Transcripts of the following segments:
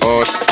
Oh.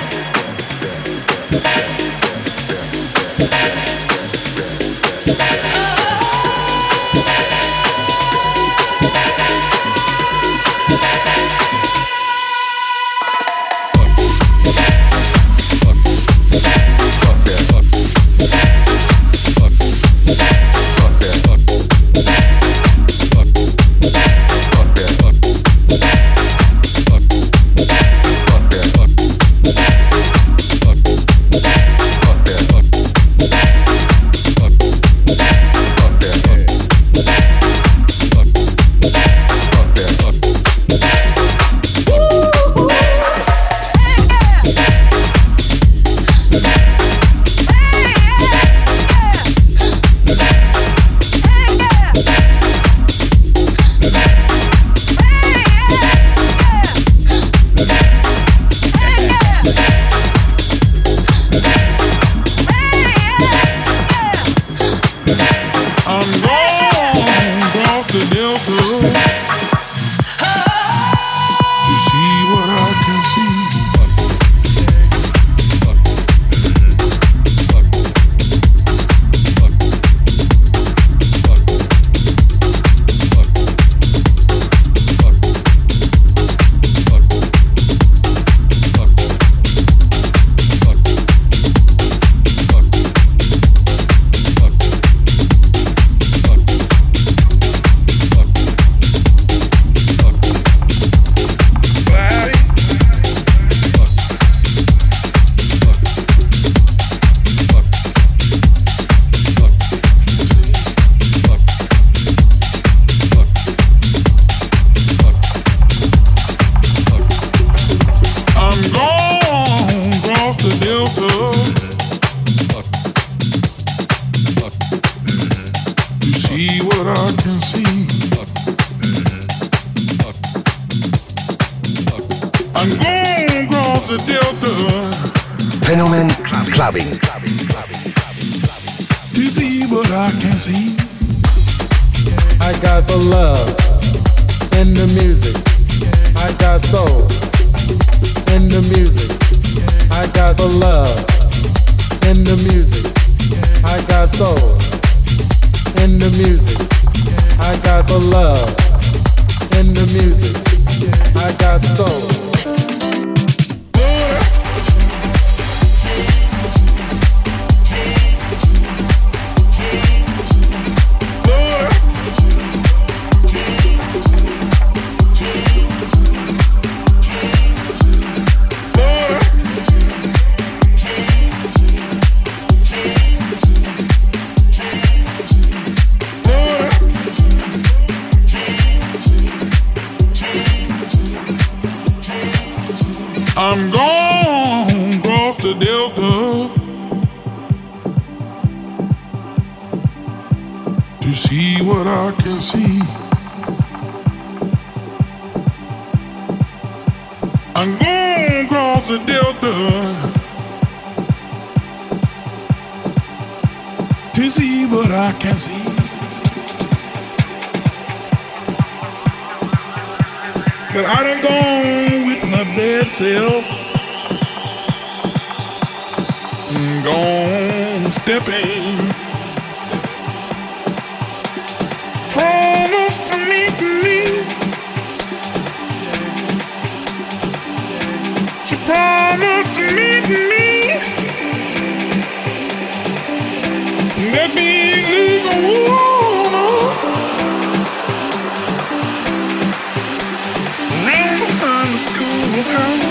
Yeah. feel good. But I with my bad self. Mm, I'm going stepping. Promise to meet me. Let me leave I'm a.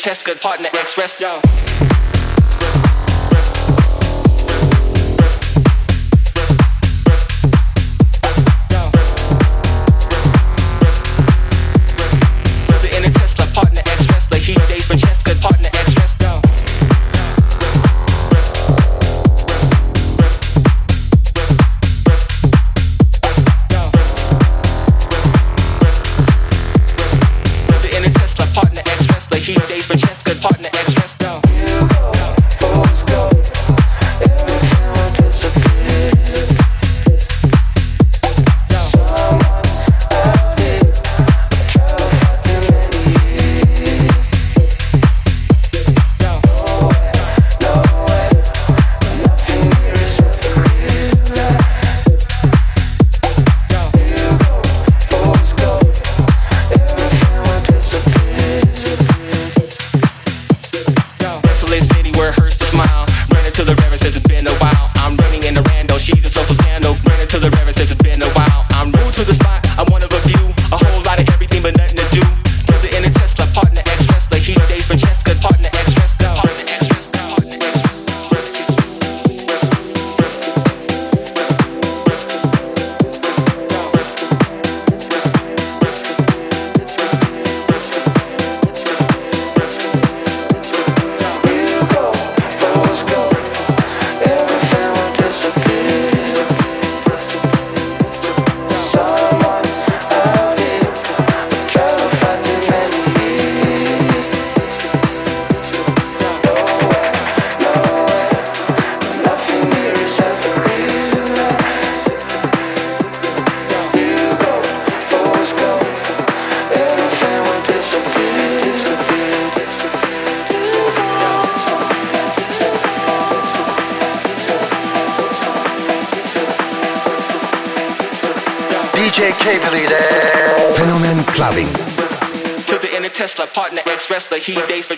He dates for Cheska, partner ex wrestler.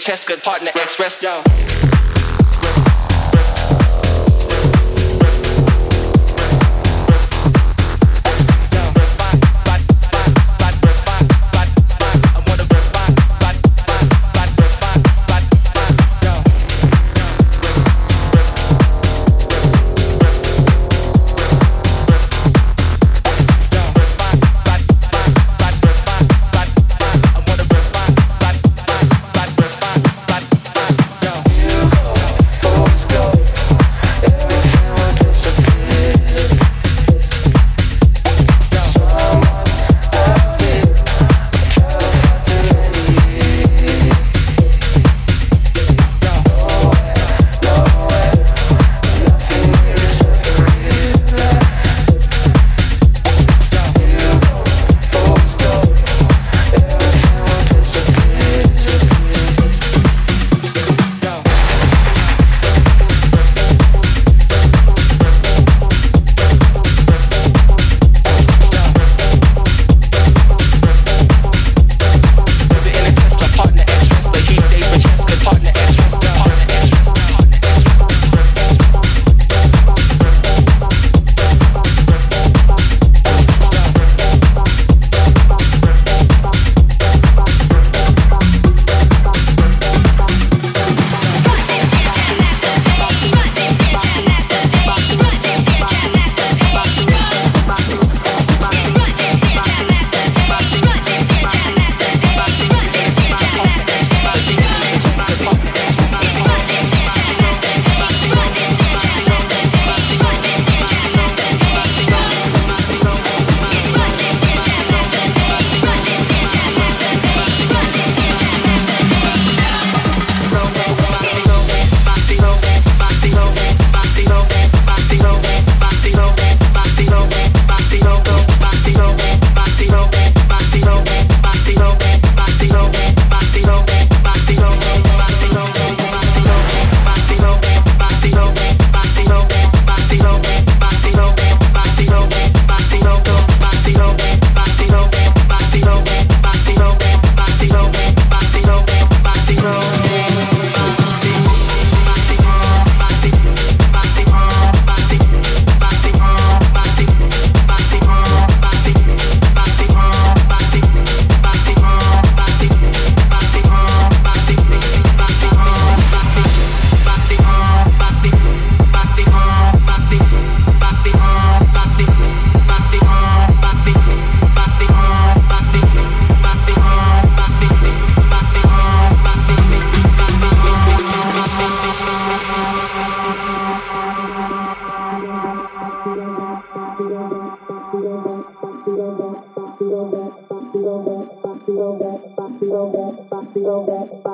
He dates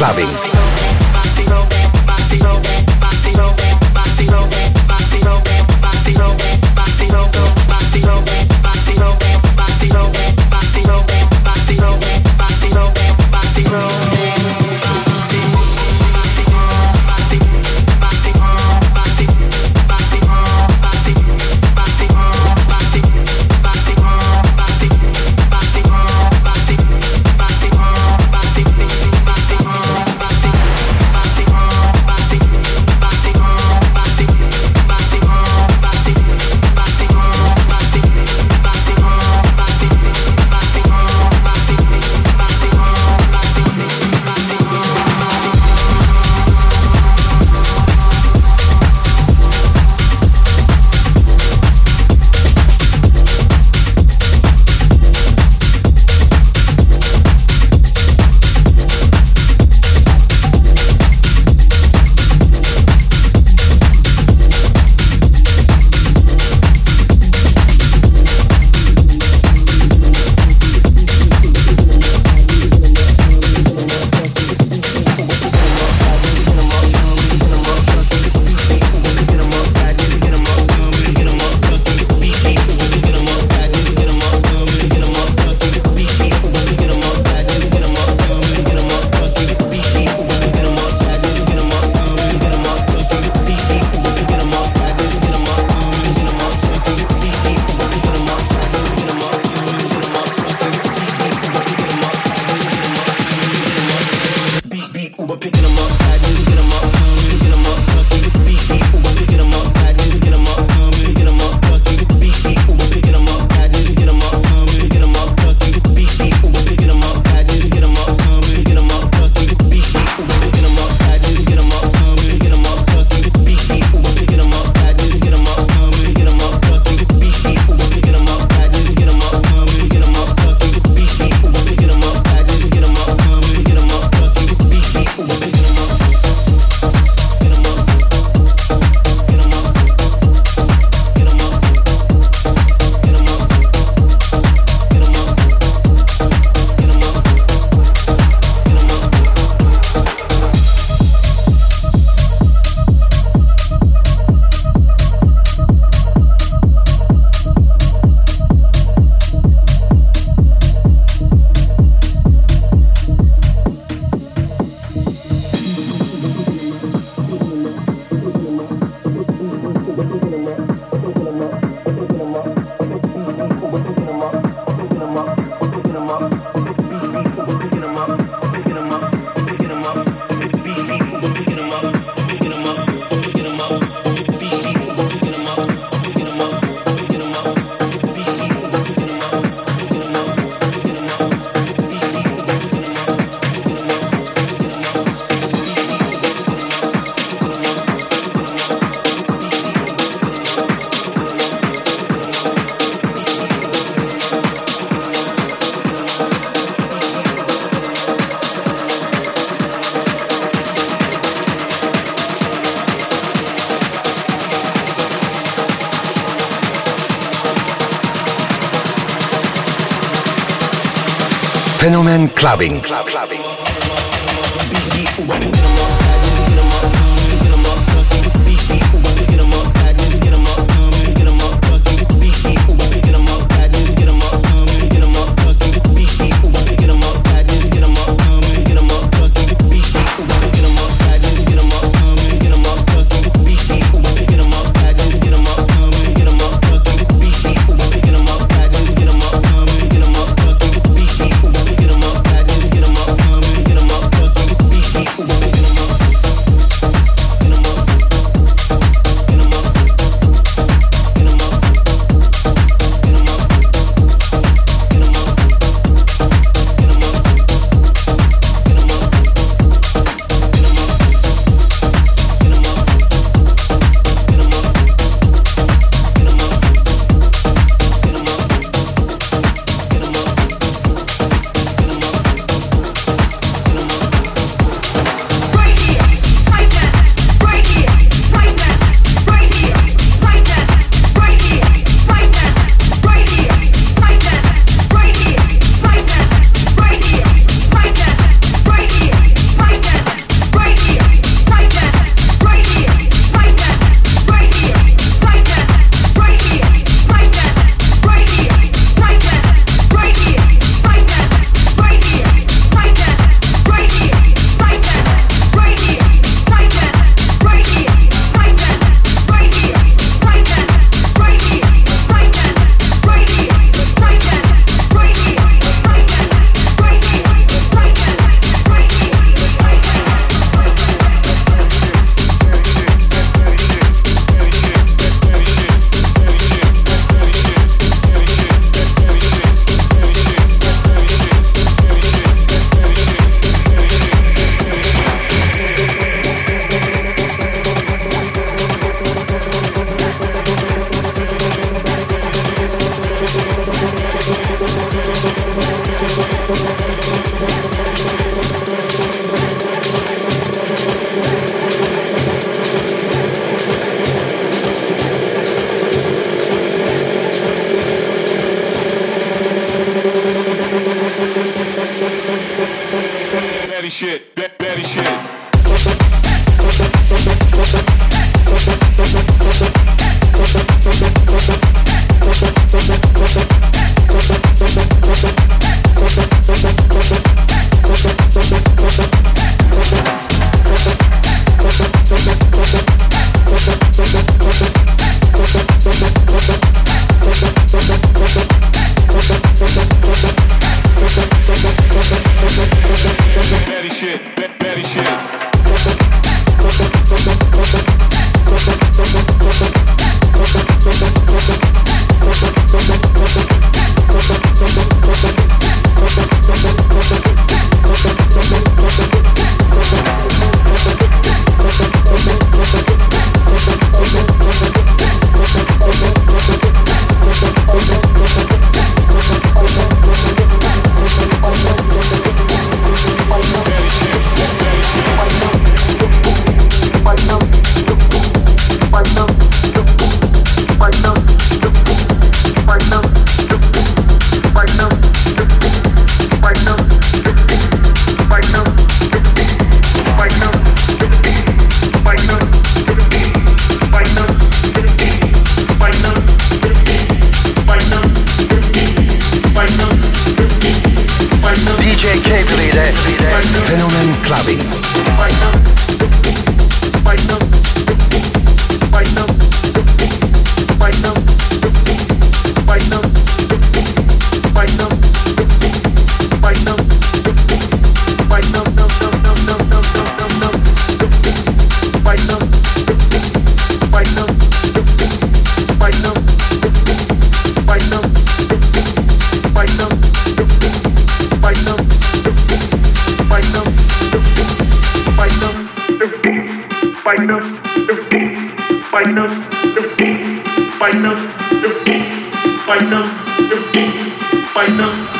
clubbing. clubbing. clubbing. Fenomen Clubbing. fight them, fight them.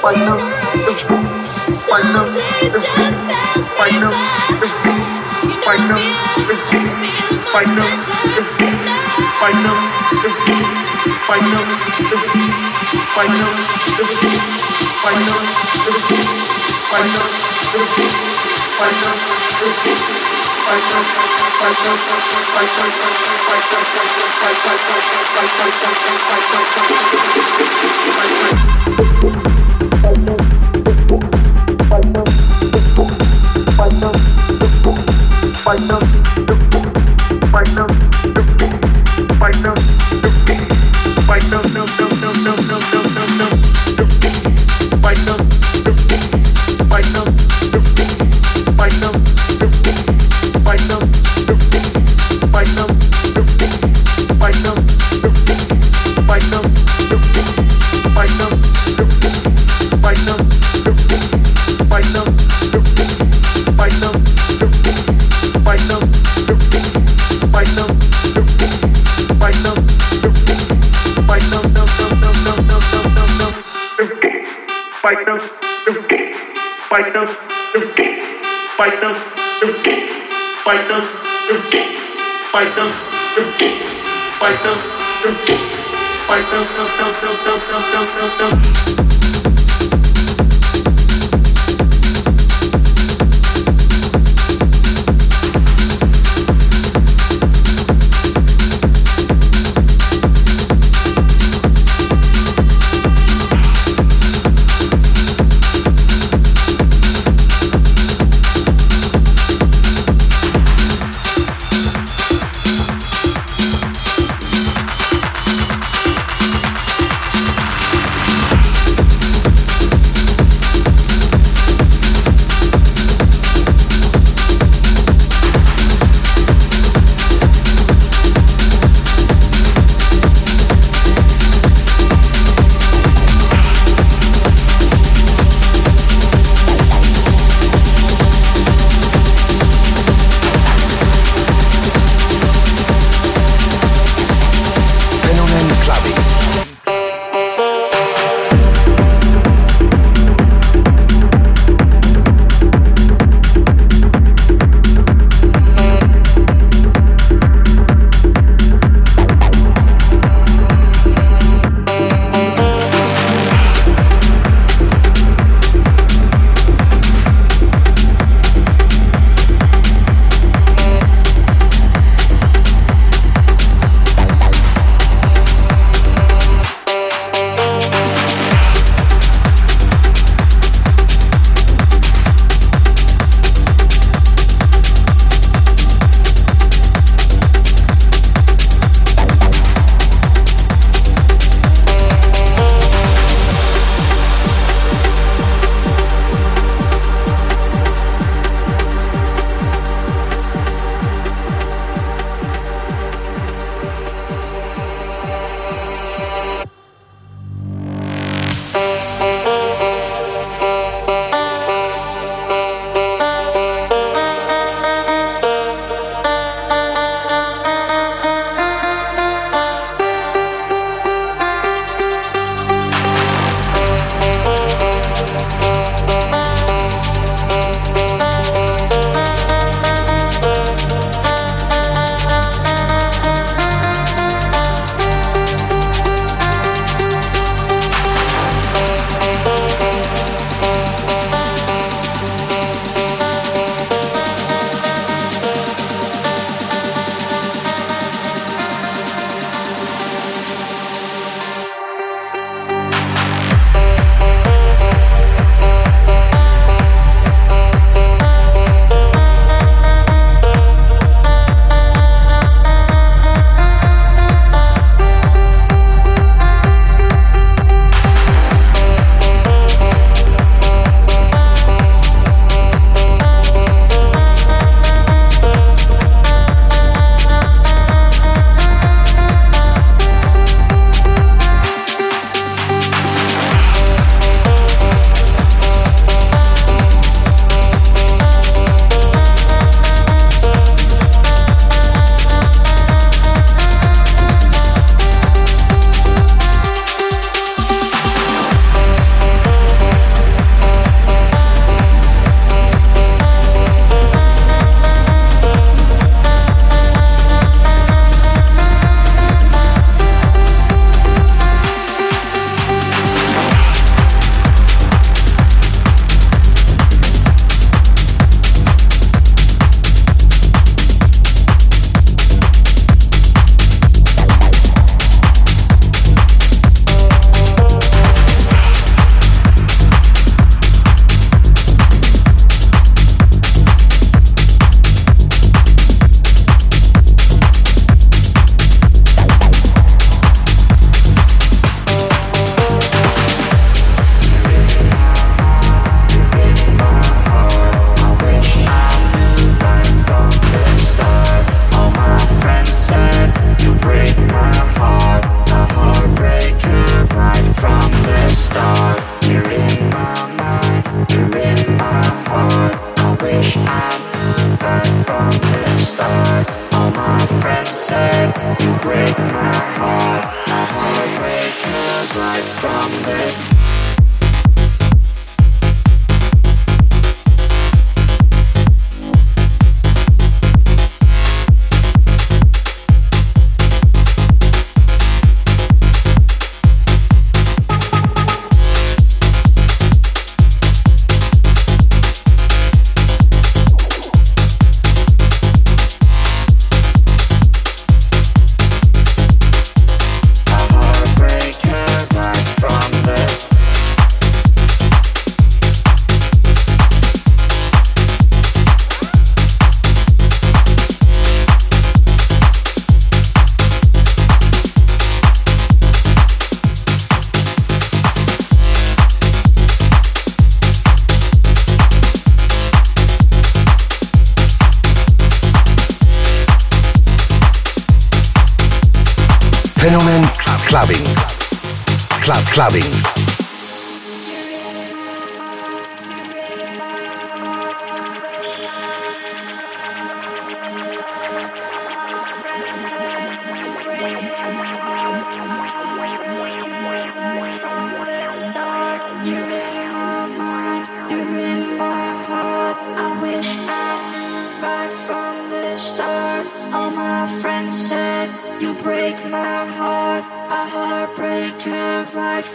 Find out. Fight out. Fight out. Fight out. Fight out. Fight out. Fight out. Fight out. Fight out. Fight out. Fight out. Fight out. Thank you. Fight up, fight up. Fight them, fight them fight them fight them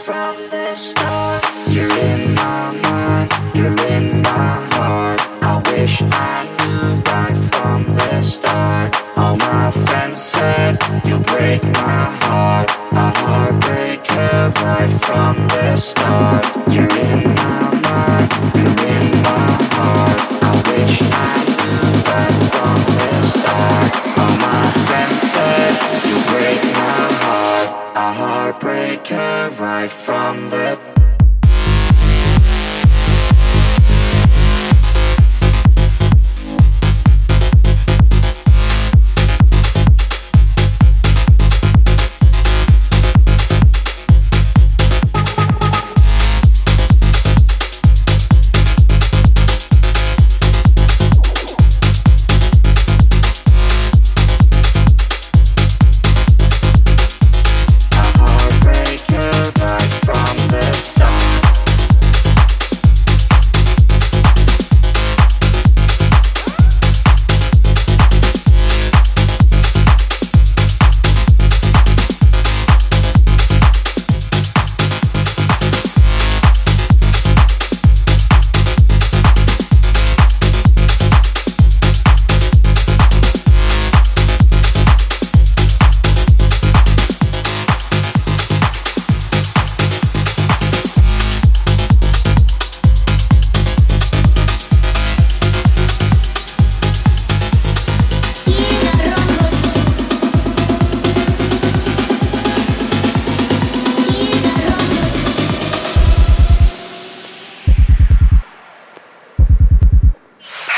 from the start. You're in my mind, you're in my heart. I wish I knew right from the start. All my friends said you break my heart. A heartbreaker right from the start. You're in my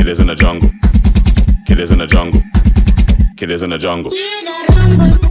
Killers in the jungle. Killers in the jungle. Killers in the jungle.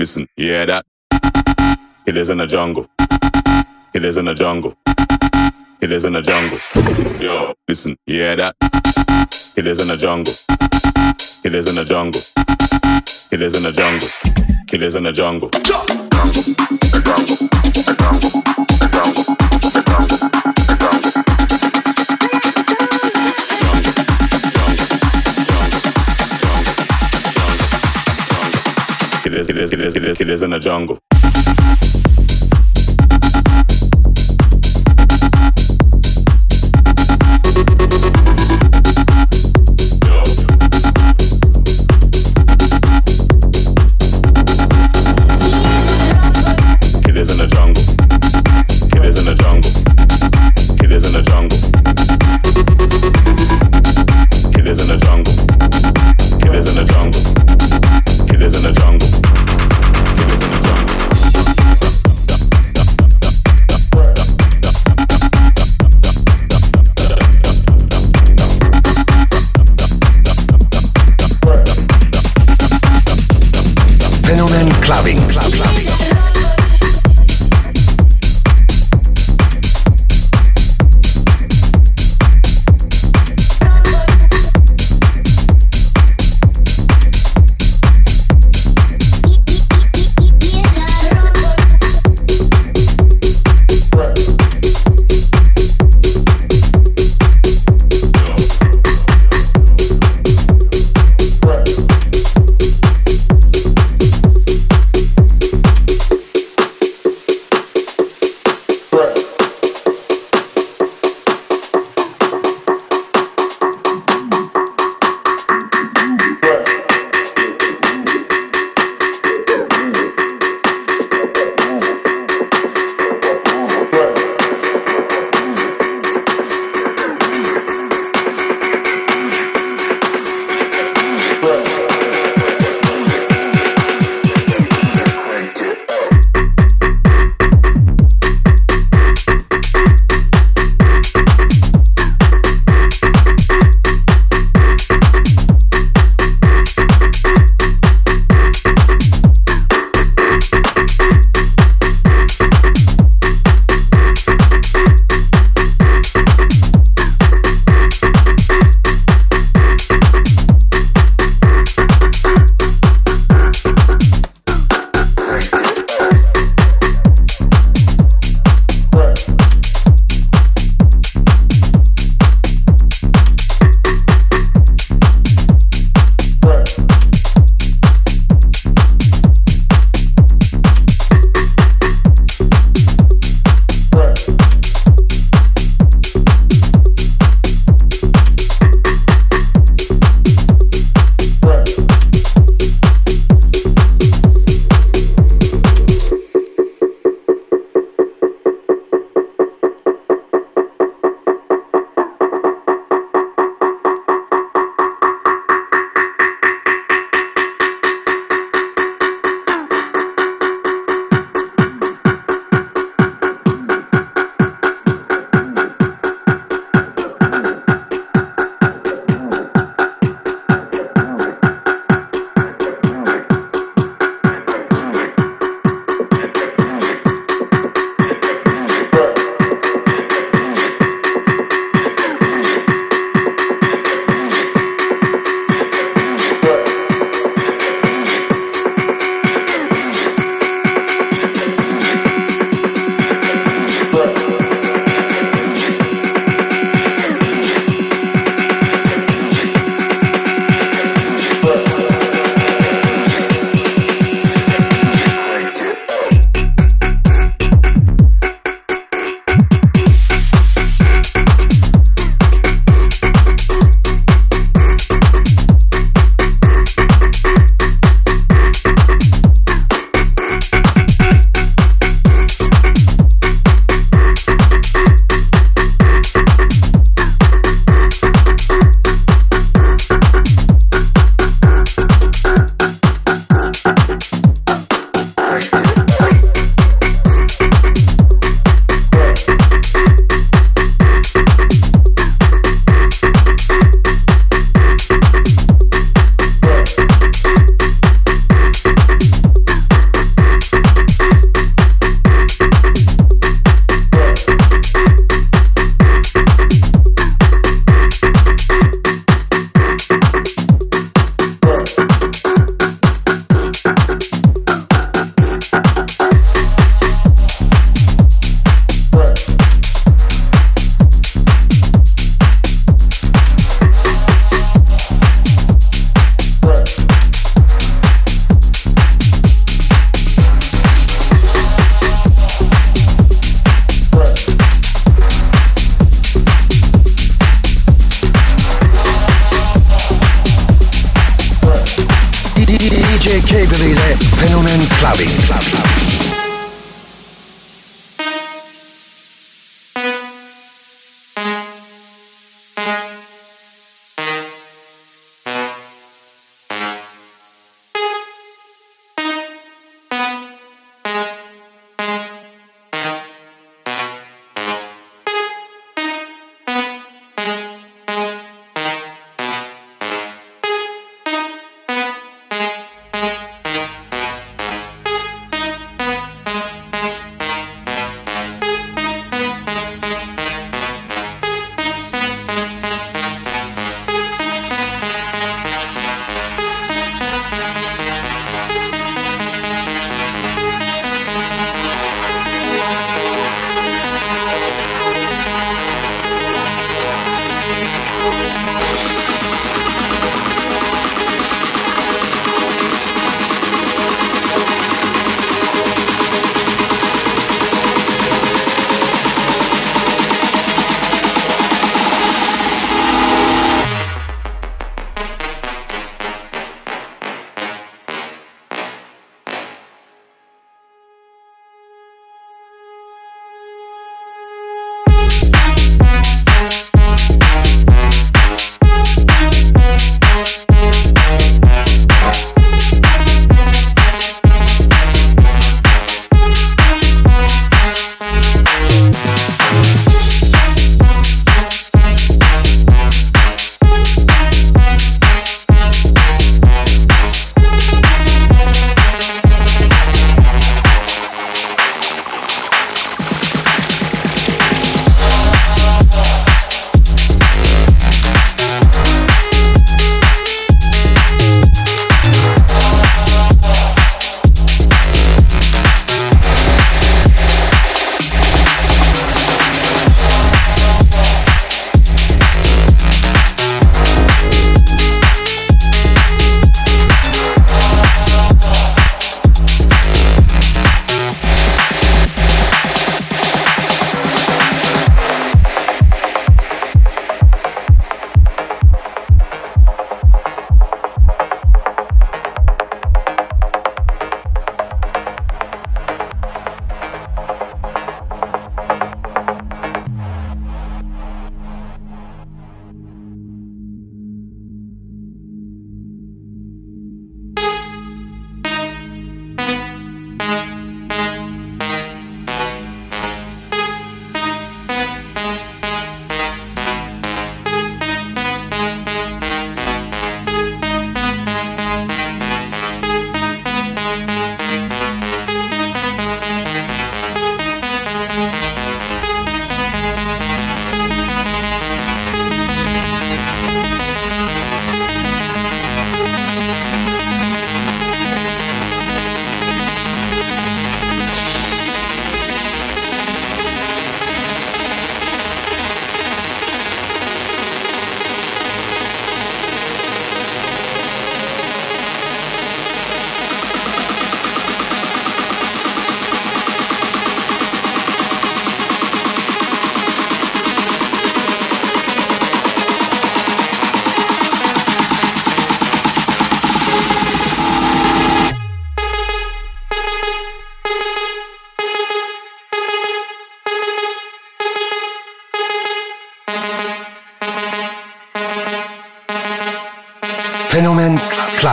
Is in the jungle. It is in the jungle. It is in the jungle. Yo, listen, yeah that? It is in the jungle. It is in the jungle. It is in the jungle. It is in the jungle. Jungle, jungle, jungle, jungle. It is, it is, it is, it is, in the jungle.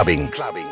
Clubbing. clubbing.